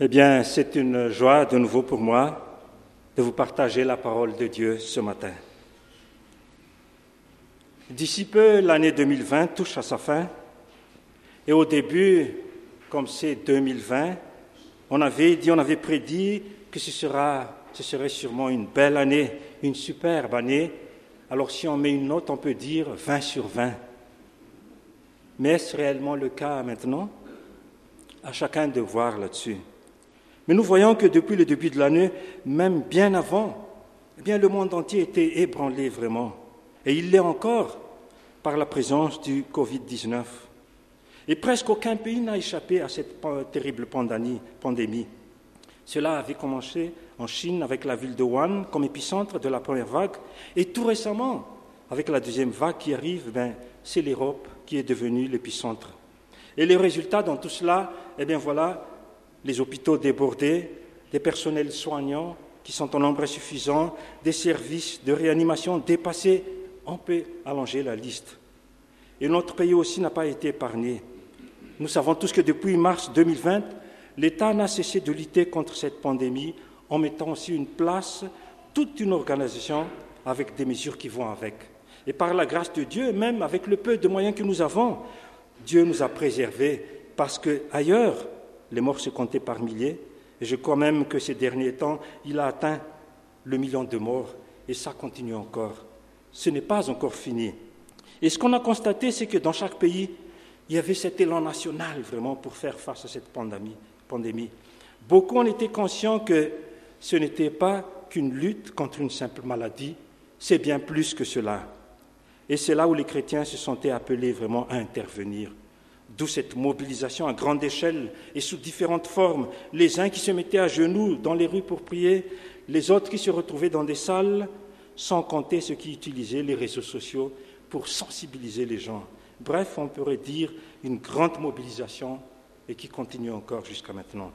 Eh bien, c'est une joie de nouveau pour moi de vous partager la parole de Dieu ce matin. D'ici peu, l'année 2020 touche à sa fin. Et au début, comme c'est 2020, on avait dit, on avait prédit que ce, sera, ce serait sûrement une belle année, une superbe année. Alors si on met une note, on peut dire 20 sur 20. Mais est-ce réellement le cas maintenant? À chacun de voir là-dessus. Mais nous voyons que depuis le début de l'année, même bien avant, eh bien, le monde entier était ébranlé vraiment. Et il l'est encore par la présence du Covid-19. Et presque aucun pays n'a échappé à cette terrible pandémie. Cela avait commencé en Chine avec la ville de Wuhan comme épicentre de la première vague. Et tout récemment, avec la deuxième vague qui arrive, ben, c'est l'Europe qui est devenue l'épicentre. Et les résultats dans tout cela, eh bien voilà, les hôpitaux débordés, des personnels soignants qui sont en nombre insuffisant, des services de réanimation dépassés. On peut allonger la liste. Et notre pays aussi n'a pas été épargné. Nous savons tous que depuis mars 2020, l'État n'a cessé de lutter contre cette pandémie en mettant aussi une place, toute une organisation avec des mesures qui vont avec. Et par la grâce de Dieu, même avec le peu de moyens que nous avons, Dieu nous a préservés parce que ailleurs, les morts se comptaient par milliers. Et je crois même que ces derniers temps, il a atteint le million de morts. Et ça continue encore. Ce n'est pas encore fini. Et ce qu'on a constaté, c'est que dans chaque pays, il y avait cet élan national vraiment pour faire face à cette pandémie. Beaucoup en étaient conscients que ce n'était pas qu'une lutte contre une simple maladie, c'est bien plus que cela. Et c'est là où les chrétiens se sentaient appelés vraiment à intervenir. D'où cette mobilisation à grande échelle et sous différentes formes. Les uns qui se mettaient à genoux dans les rues pour prier, les autres qui se retrouvaient dans des salles, sans compter ceux qui utilisaient les réseaux sociaux pour sensibiliser les gens. Bref, on pourrait dire une grande mobilisation et qui continue encore jusqu'à maintenant.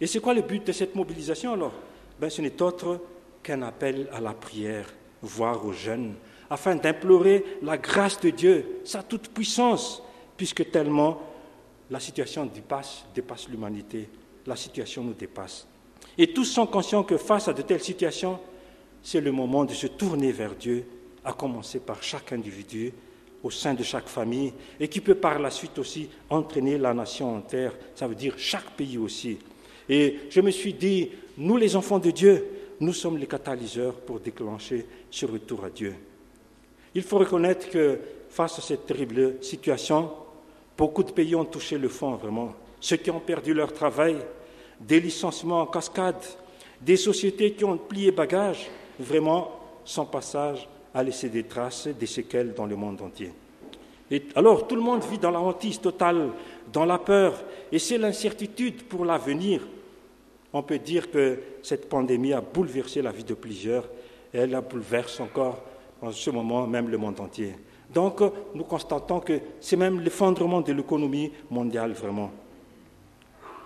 Et c'est quoi le but de cette mobilisation alors? Ben, Ce n'est autre qu'un appel à la prière, voire aux jeunes, afin d'implorer la grâce de Dieu, sa toute-puissance, puisque tellement la situation dépasse, dépasse l'humanité, la situation nous dépasse. Et tous sont conscients que face à de telles situations, c'est le moment de se tourner vers Dieu, à commencer par chaque individu, au sein de chaque famille, et qui peut par la suite aussi entraîner la nation entière, ça veut dire chaque pays aussi. Et je me suis dit, nous les enfants de Dieu, nous sommes les catalyseurs pour déclencher ce retour à Dieu. Il faut reconnaître que face à cette terrible situation, beaucoup de pays ont touché le fond vraiment. Ceux qui ont perdu leur travail, des licenciements en cascade, des sociétés qui ont plié bagages, vraiment, son passage a laissé des traces, des séquelles dans le monde entier. Alors, tout le monde vit dans la hantise totale, dans la peur, et c'est l'incertitude pour l'avenir. On peut dire que cette pandémie a bouleversé la vie de plusieurs, et elle la bouleverse encore en ce moment même le monde entier. Donc nous constatons que c'est même l'effondrement de l'économie mondiale vraiment.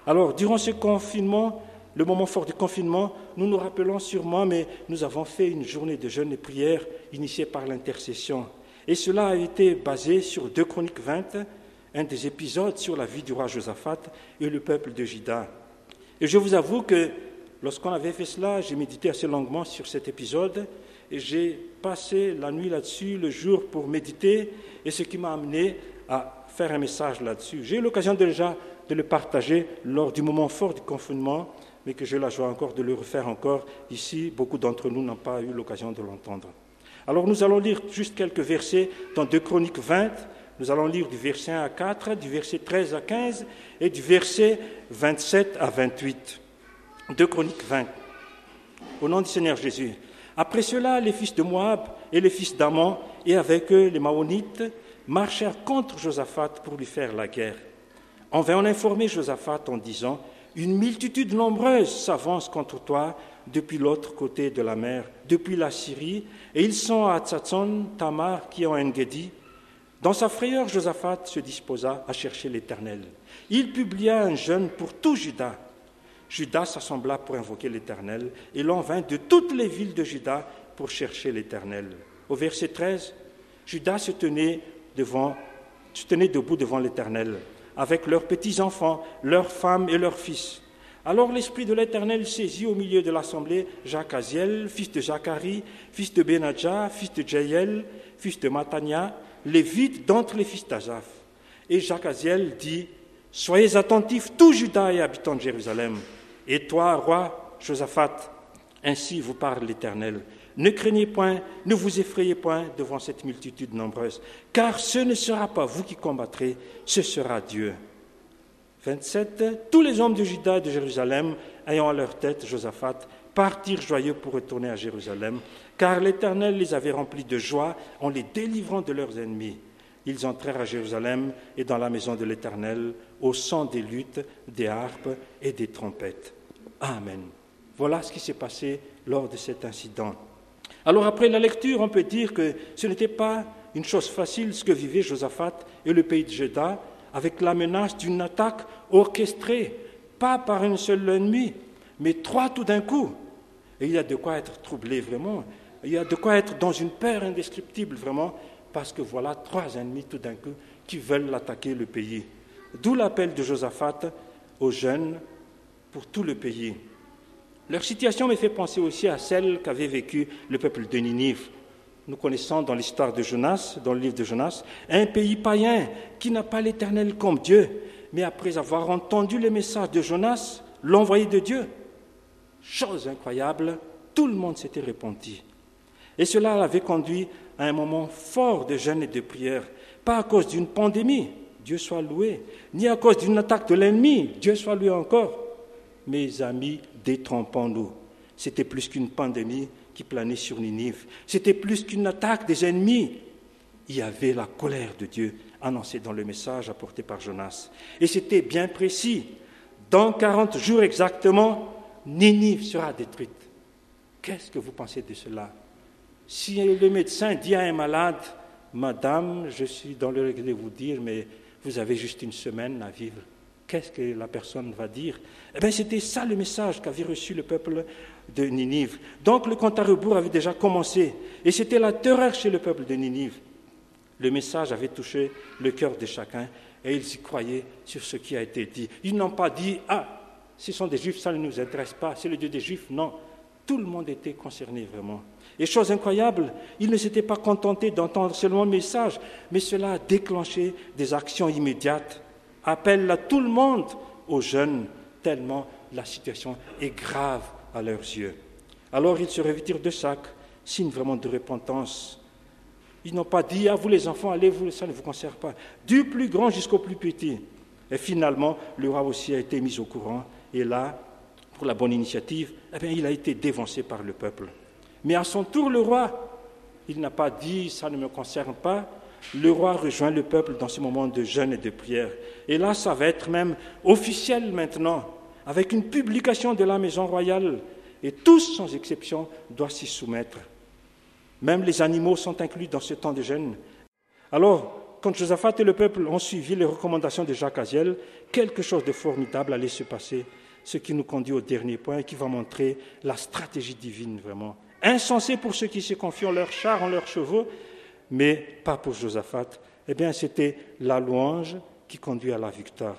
Alors durant ce confinement, le moment fort du confinement, nous nous rappelons sûrement, mais nous avons fait une journée de jeûne et prière initiée par l'intercession. Et cela a été basé sur 2 Chroniques 20, un des épisodes sur la vie du roi Josaphat et le peuple de Juda. Et je vous avoue que lorsqu'on avait fait cela, j'ai médité assez longuement sur cet épisode et j'ai passé la nuit là-dessus, le jour pour méditer, et ce qui m'a amené à faire un message là-dessus. J'ai eu l'occasion déjà de le partager lors du moment fort du confinement, mais que j'ai la joie encore de le refaire encore ici. Beaucoup d'entre nous n'ont pas eu l'occasion de l'entendre. Alors nous allons lire juste quelques versets dans 2 Chroniques 20. Nous allons lire du verset 1 à 4, du verset 13 à 15 et du verset 27 à 28. 2 Chroniques 20. Au nom du Seigneur Jésus. Après cela, les fils de Moab et les fils d'Amon, et avec eux les Maonites, marchèrent contre Josaphat pour lui faire la guerre. On vint en informer Josaphat en disant Une multitude nombreuse s'avance contre toi depuis l'autre côté de la mer, depuis la Syrie, et ils sont à Tzatzon, Tamar, qui est en Engedi. Dans sa frayeur, Josaphat se disposa à chercher l'Éternel. Il publia un jeûne pour tout Juda Judas s'assembla pour invoquer l'Éternel, et l'on vint de toutes les villes de Juda pour chercher l'Éternel. Au verset 13, Judas se tenait, devant, se tenait debout devant l'Éternel, avec leurs petits-enfants, leurs femmes et leurs fils. Alors l'Esprit de l'Éternel saisit au milieu de l'assemblée Jacques Aziel, fils de Zacharie, fils de Benadja, fils de Jaël, fils de Matania, lévite d'entre les fils d'Azaph. Et Jacques Aziel dit Soyez attentifs, tout Judas et habitants de Jérusalem. Et toi, roi Josaphat, ainsi vous parle l'Éternel. Ne craignez point, ne vous effrayez point devant cette multitude nombreuse, car ce ne sera pas vous qui combattrez, ce sera Dieu. 27. Tous les hommes de Juda et de Jérusalem, ayant à leur tête Josaphat, partirent joyeux pour retourner à Jérusalem, car l'Éternel les avait remplis de joie en les délivrant de leurs ennemis. Ils entrèrent à Jérusalem et dans la maison de l'Éternel, au son des luttes, des harpes et des trompettes. Amen. Voilà ce qui s'est passé lors de cet incident. Alors après la lecture, on peut dire que ce n'était pas une chose facile ce que vivaient Josaphat et le pays de Juda, avec la menace d'une attaque orchestrée, pas par une seule ennemi, mais trois tout d'un coup. Et il y a de quoi être troublé vraiment. Il y a de quoi être dans une peur indescriptible vraiment, parce que voilà trois ennemis tout d'un coup qui veulent attaquer le pays. D'où l'appel de Josaphat aux jeunes pour tout le pays. Leur situation me fait penser aussi à celle qu'avait vécue le peuple de Ninive nous connaissons dans l'histoire de Jonas, dans le livre de Jonas, un pays païen qui n'a pas l'Éternel comme Dieu, mais après avoir entendu le message de Jonas, l'envoyé de Dieu, chose incroyable, tout le monde s'était repenti. Et cela avait conduit à un moment fort de jeûne et de prière, pas à cause d'une pandémie, Dieu soit loué, ni à cause d'une attaque de l'ennemi, Dieu soit loué encore. Mes amis, détrompons-nous. C'était plus qu'une pandémie, qui planait sur Ninive. C'était plus qu'une attaque des ennemis. Il y avait la colère de Dieu annoncée dans le message apporté par Jonas. Et c'était bien précis. Dans 40 jours exactement, Ninive sera détruite. Qu'est-ce que vous pensez de cela? Si le médecin dit à un malade, Madame, je suis dans le regret de vous dire, mais vous avez juste une semaine à vivre, qu'est-ce que la personne va dire? Eh bien, c'était ça le message qu'avait reçu le peuple de Ninive. Donc, le compte à rebours avait déjà commencé. Et c'était la terreur chez le peuple de Ninive. Le message avait touché le cœur de chacun et ils y croyaient sur ce qui a été dit. Ils n'ont pas dit Ah, ce sont des juifs, ça ne nous intéresse pas, c'est le Dieu des juifs. Non, tout le monde était concerné vraiment. Et chose incroyable, ils ne s'étaient pas contentés d'entendre seulement le message, mais cela a déclenché des actions immédiates appellent à tout le monde, aux jeunes, tellement la situation est grave à leurs yeux. Alors ils se revêtirent de sacs, signe vraiment de repentance. Ils n'ont pas dit, ah vous les enfants, allez, vous, ça ne vous concerne pas. Du plus grand jusqu'au plus petit. Et finalement, le roi aussi a été mis au courant. Et là, pour la bonne initiative, eh bien, il a été dévancé par le peuple. Mais à son tour, le roi, il n'a pas dit, ça ne me concerne pas, le roi rejoint le peuple dans ce moment de jeûne et de prière. Et là, ça va être même officiel maintenant, avec une publication de la maison royale. Et tous, sans exception, doivent s'y soumettre. Même les animaux sont inclus dans ce temps de jeûne. Alors, quand Josaphat et le peuple ont suivi les recommandations de Jacques Aziel, quelque chose de formidable allait se passer, ce qui nous conduit au dernier point et qui va montrer la stratégie divine vraiment. Insensé pour ceux qui se confient en leurs chars, en leurs chevaux, mais pas pour Josaphat. Eh bien, c'était la louange qui conduit à la victoire.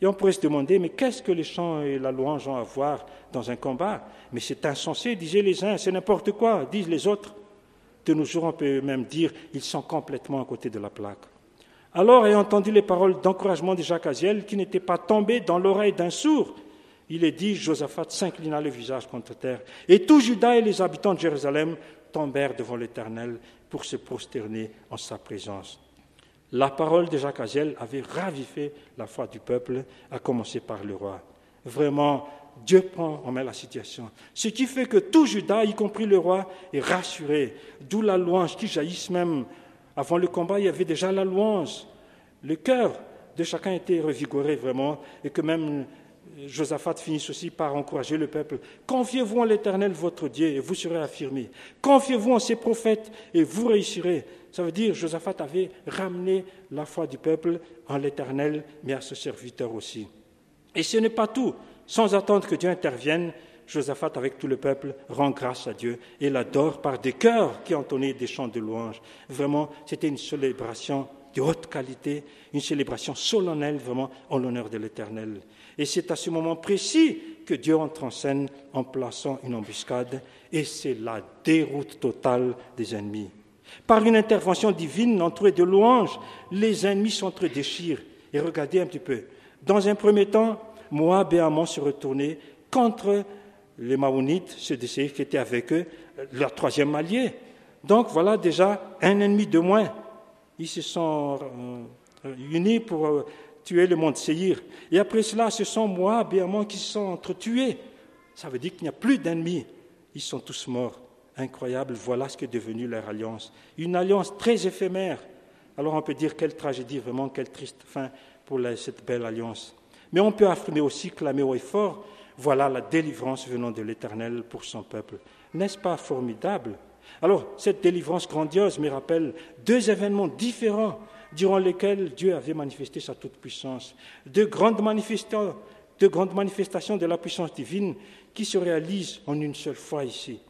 Et on pourrait se demander, mais qu'est-ce que les chants et la louange ont à voir dans un combat? Mais c'est insensé, disaient les uns, c'est n'importe quoi, disent les autres. De nos jours, on peut même dire, ils sont complètement à côté de la plaque. Alors, ayant entendu les paroles d'encouragement de Jacques Aziel, qui n'étaient pas tombées dans l'oreille d'un sourd, il est dit, Josaphat s'inclina le visage contre terre. Et tout Judas et les habitants de Jérusalem tombèrent devant l'Éternel pour se prosterner en sa présence. La parole de Jacques Aziel avait ravivé la foi du peuple, à commencer par le roi. Vraiment, Dieu prend en main la situation. Ce qui fait que tout Judas, y compris le roi, est rassuré. D'où la louange qui jaillisse même. Avant le combat, il y avait déjà la louange. Le cœur de chacun était revigoré vraiment, et que même Josaphat finit aussi par encourager le peuple. Confiez-vous en l'Éternel votre Dieu et vous serez affirmés. Confiez-vous en ses prophètes et vous réussirez. Ça veut dire Josaphat avait ramené la foi du peuple en l'Éternel, mais à ce serviteur aussi. Et ce n'est pas tout. Sans attendre que Dieu intervienne, Josaphat, avec tout le peuple, rend grâce à Dieu et l'adore par des chœurs qui entonnaient des chants de louange. Vraiment, c'était une célébration de haute qualité, une célébration solennelle vraiment en l'honneur de l'Éternel. Et c'est à ce moment précis que Dieu entre en scène en plaçant une embuscade, et c'est la déroute totale des ennemis. Par une intervention divine entourée de louanges, les ennemis s'entre-déchirent. Et regardez un petit peu. Dans un premier temps, Moab et Ammon se retournaient contre les Maonites, ceux de qui étaient avec eux, leur troisième allié. Donc voilà déjà un ennemi de moins. Ils se sont euh, unis pour euh, tuer le monde Séhir. Et après cela, ce sont Moab et Ammon qui se sont entretués. Ça veut dire qu'il n'y a plus d'ennemis. Ils sont tous morts. Incroyable, voilà ce qu'est devenu leur alliance. Une alliance très éphémère. Alors on peut dire quelle tragédie, vraiment, quelle triste fin pour cette belle alliance. Mais on peut affirmer aussi, clamer haut et fort, voilà la délivrance venant de l'Éternel pour son peuple. N'est-ce pas formidable? Alors, cette délivrance grandiose me rappelle deux événements différents durant lesquels Dieu avait manifesté sa toute-puissance. De grandes manifestations, de grandes manifestations de la puissance divine qui se réalisent en une seule fois ici.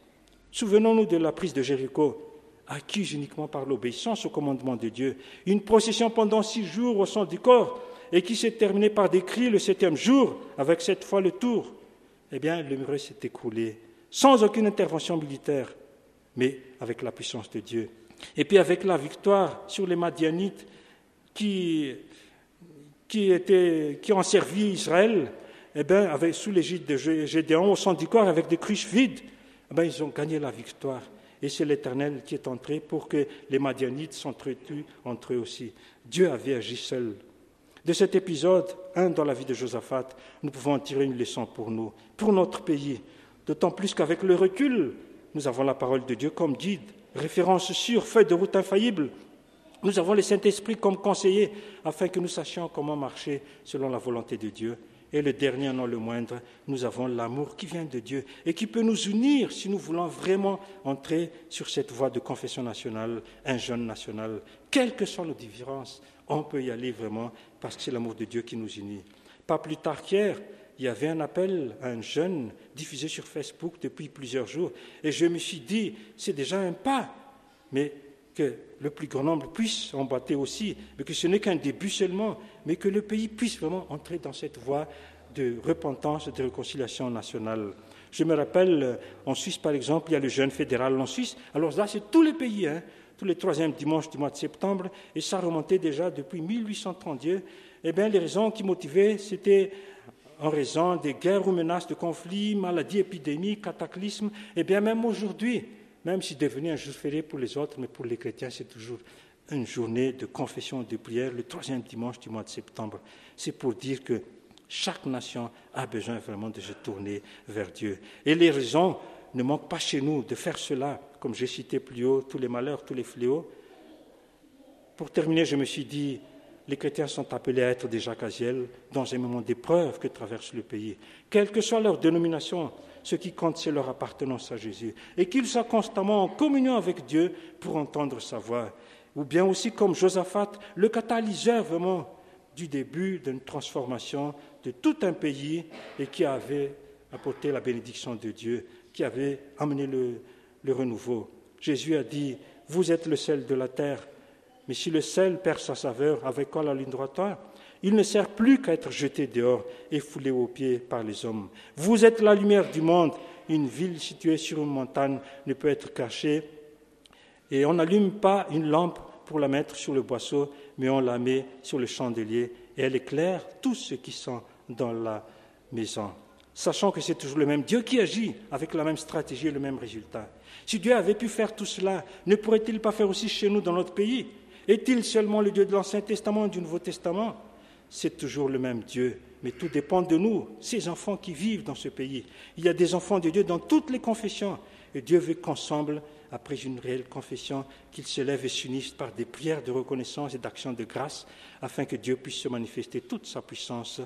Souvenons-nous de la prise de Jéricho, acquise uniquement par l'obéissance au commandement de Dieu. Une procession pendant six jours au son du corps, et qui s'est terminée par des cris le septième jour, avec cette fois le tour. Eh bien, le mur s'est écroulé, sans aucune intervention militaire, mais avec la puissance de Dieu. Et puis avec la victoire sur les Madianites qui, qui, étaient, qui ont servi Israël, eh bien, avec, sous l'égide de Gédéon, au corps, avec des cruches vides, eh bien, ils ont gagné la victoire. Et c'est l'Éternel qui est entré pour que les Madianites s'entretuent entre eux aussi. Dieu avait agi seul. De cet épisode, un dans la vie de Josaphat, nous pouvons en tirer une leçon pour nous, pour notre pays. D'autant plus qu'avec le recul, nous avons la parole de Dieu comme guide, référence sûre, feuille de route infaillible. Nous avons le Saint-Esprit comme conseiller afin que nous sachions comment marcher selon la volonté de Dieu. Et le dernier, non le moindre, nous avons l'amour qui vient de Dieu et qui peut nous unir si nous voulons vraiment entrer sur cette voie de confession nationale, un jeune national. Quelles que soient nos différences, on peut y aller vraiment parce que c'est l'amour de Dieu qui nous unit. Pas plus tard qu'hier, il y avait un appel à un jeune diffusé sur Facebook depuis plusieurs jours et je me suis dit, c'est déjà un pas, mais que le plus grand nombre puisse emboîter aussi, mais que ce n'est qu'un début seulement, mais que le pays puisse vraiment entrer dans cette voie de repentance et de réconciliation nationale. Je me rappelle, euh, en Suisse par exemple, il y a le jeune fédéral en Suisse. Alors là, c'est tous les pays, hein, tous les troisièmes dimanches du mois de septembre, et ça remontait déjà depuis 1832. Eh bien, les raisons qui motivaient, c'était en raison des guerres ou menaces de conflits, maladies, épidémies, cataclysmes. Eh bien, même aujourd'hui, même si devenu un jour férié pour les autres, mais pour les chrétiens, c'est toujours une journée de confession et de prière, le troisième dimanche du mois de septembre. C'est pour dire que chaque nation a besoin vraiment de se tourner vers Dieu. Et les raisons ne manquent pas chez nous de faire cela, comme j'ai cité plus haut, tous les malheurs, tous les fléaux. Pour terminer, je me suis dit, les chrétiens sont appelés à être des jacasiels dans un moment d'épreuve que traverse le pays. Quelle que soit leur dénomination, ce qui compte, c'est leur appartenance à Jésus. Et qu'ils soient constamment en communion avec Dieu pour entendre sa voix. Ou bien aussi comme Josaphat, le catalyseur vraiment du début d'une transformation de tout un pays et qui avait apporté la bénédiction de Dieu, qui avait amené le, le renouveau. Jésus a dit, vous êtes le sel de la terre, mais si le sel perd sa saveur, avec quoi la ligne droite il ne sert plus qu'à être jeté dehors et foulé aux pieds par les hommes. Vous êtes la lumière du monde. Une ville située sur une montagne ne peut être cachée. Et on n'allume pas une lampe pour la mettre sur le boisseau, mais on la met sur le chandelier et elle éclaire tous ceux qui sont dans la maison. Sachant que c'est toujours le même Dieu qui agit avec la même stratégie et le même résultat. Si Dieu avait pu faire tout cela, ne pourrait-il pas faire aussi chez nous dans notre pays? Est-il seulement le Dieu de l'Ancien Testament et du Nouveau Testament? C'est toujours le même Dieu. Mais tout dépend de nous, ces enfants qui vivent dans ce pays. Il y a des enfants de Dieu dans toutes les confessions. Et Dieu veut qu'ensemble, après une réelle confession, qu'ils se lèvent et s'unissent par des prières de reconnaissance et d'action de grâce, afin que Dieu puisse se manifester toute sa puissance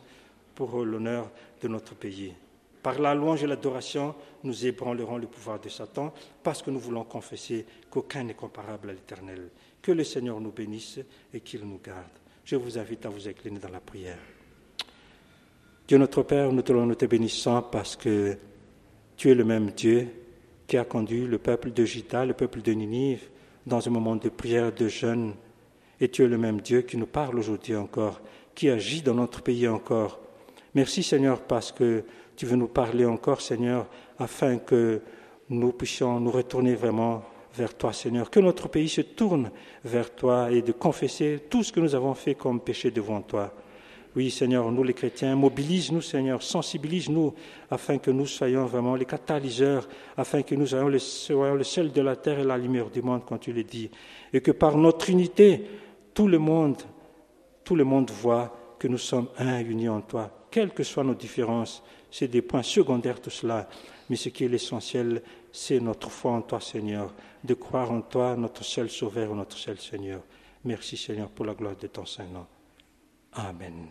pour l'honneur de notre pays. Par la louange et l'adoration, nous ébranlerons le pouvoir de Satan, parce que nous voulons confesser qu'aucun n'est comparable à l'Éternel. Que le Seigneur nous bénisse et qu'il nous garde. Je vous invite à vous incliner dans la prière. Dieu notre Père, nous te, nous te bénissons parce que tu es le même Dieu qui a conduit le peuple de Gita, le peuple de Ninive, dans un moment de prière, de jeûne. Et tu es le même Dieu qui nous parle aujourd'hui encore, qui agit dans notre pays encore. Merci Seigneur parce que tu veux nous parler encore Seigneur afin que nous puissions nous retourner vraiment vers toi Seigneur, que notre pays se tourne vers toi et de confesser tout ce que nous avons fait comme péché devant toi. Oui, Seigneur, nous les chrétiens, mobilise-nous, Seigneur, sensibilise-nous afin que nous soyons vraiment les catalyseurs, afin que nous soyons le, soyons sel de la terre et la lumière du monde, quand tu le dis. Et que par notre unité, tout le monde, tout le monde voit que nous sommes un unis en toi, quelles que soient nos différences. C'est des points secondaires tout cela. Mais ce qui est l'essentiel, c'est notre foi en toi, Seigneur, de croire en toi, notre seul Sauveur, notre seul Seigneur. Merci, Seigneur, pour la gloire de ton Saint-Nom. Amen.